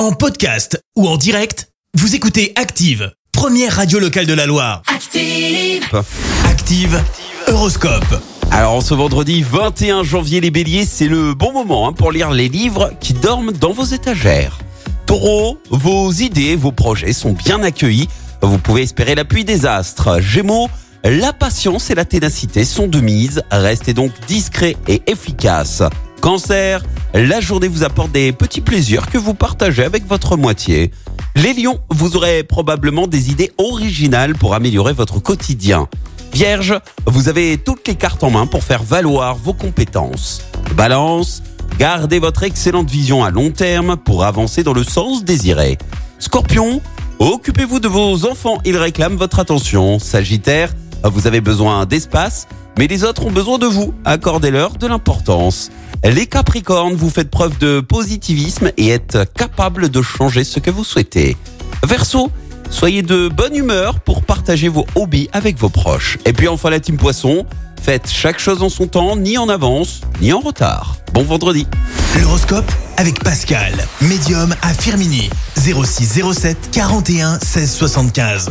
En podcast ou en direct, vous écoutez Active, première radio locale de la Loire. Active. Active, Horoscope. Alors en ce vendredi 21 janvier les béliers, c'est le bon moment hein, pour lire les livres qui dorment dans vos étagères. Taureau, vos idées, vos projets sont bien accueillis. Vous pouvez espérer l'appui des astres. Gémeaux, la patience et la ténacité sont de mise. Restez donc discret et efficace. Cancer, la journée vous apporte des petits plaisirs que vous partagez avec votre moitié. Les lions, vous aurez probablement des idées originales pour améliorer votre quotidien. Vierge, vous avez toutes les cartes en main pour faire valoir vos compétences. Balance, gardez votre excellente vision à long terme pour avancer dans le sens désiré. Scorpion, occupez-vous de vos enfants, ils réclament votre attention. Sagittaire, vous avez besoin d'espace, mais les autres ont besoin de vous. Accordez-leur de l'importance. Les Capricornes, vous faites preuve de positivisme et êtes capable de changer ce que vous souhaitez. Verseau, soyez de bonne humeur pour partager vos hobbies avec vos proches. Et puis enfin la team Poisson, faites chaque chose en son temps, ni en avance, ni en retard. Bon vendredi. L'horoscope avec Pascal, médium à Firmini. 0607 41 16 75.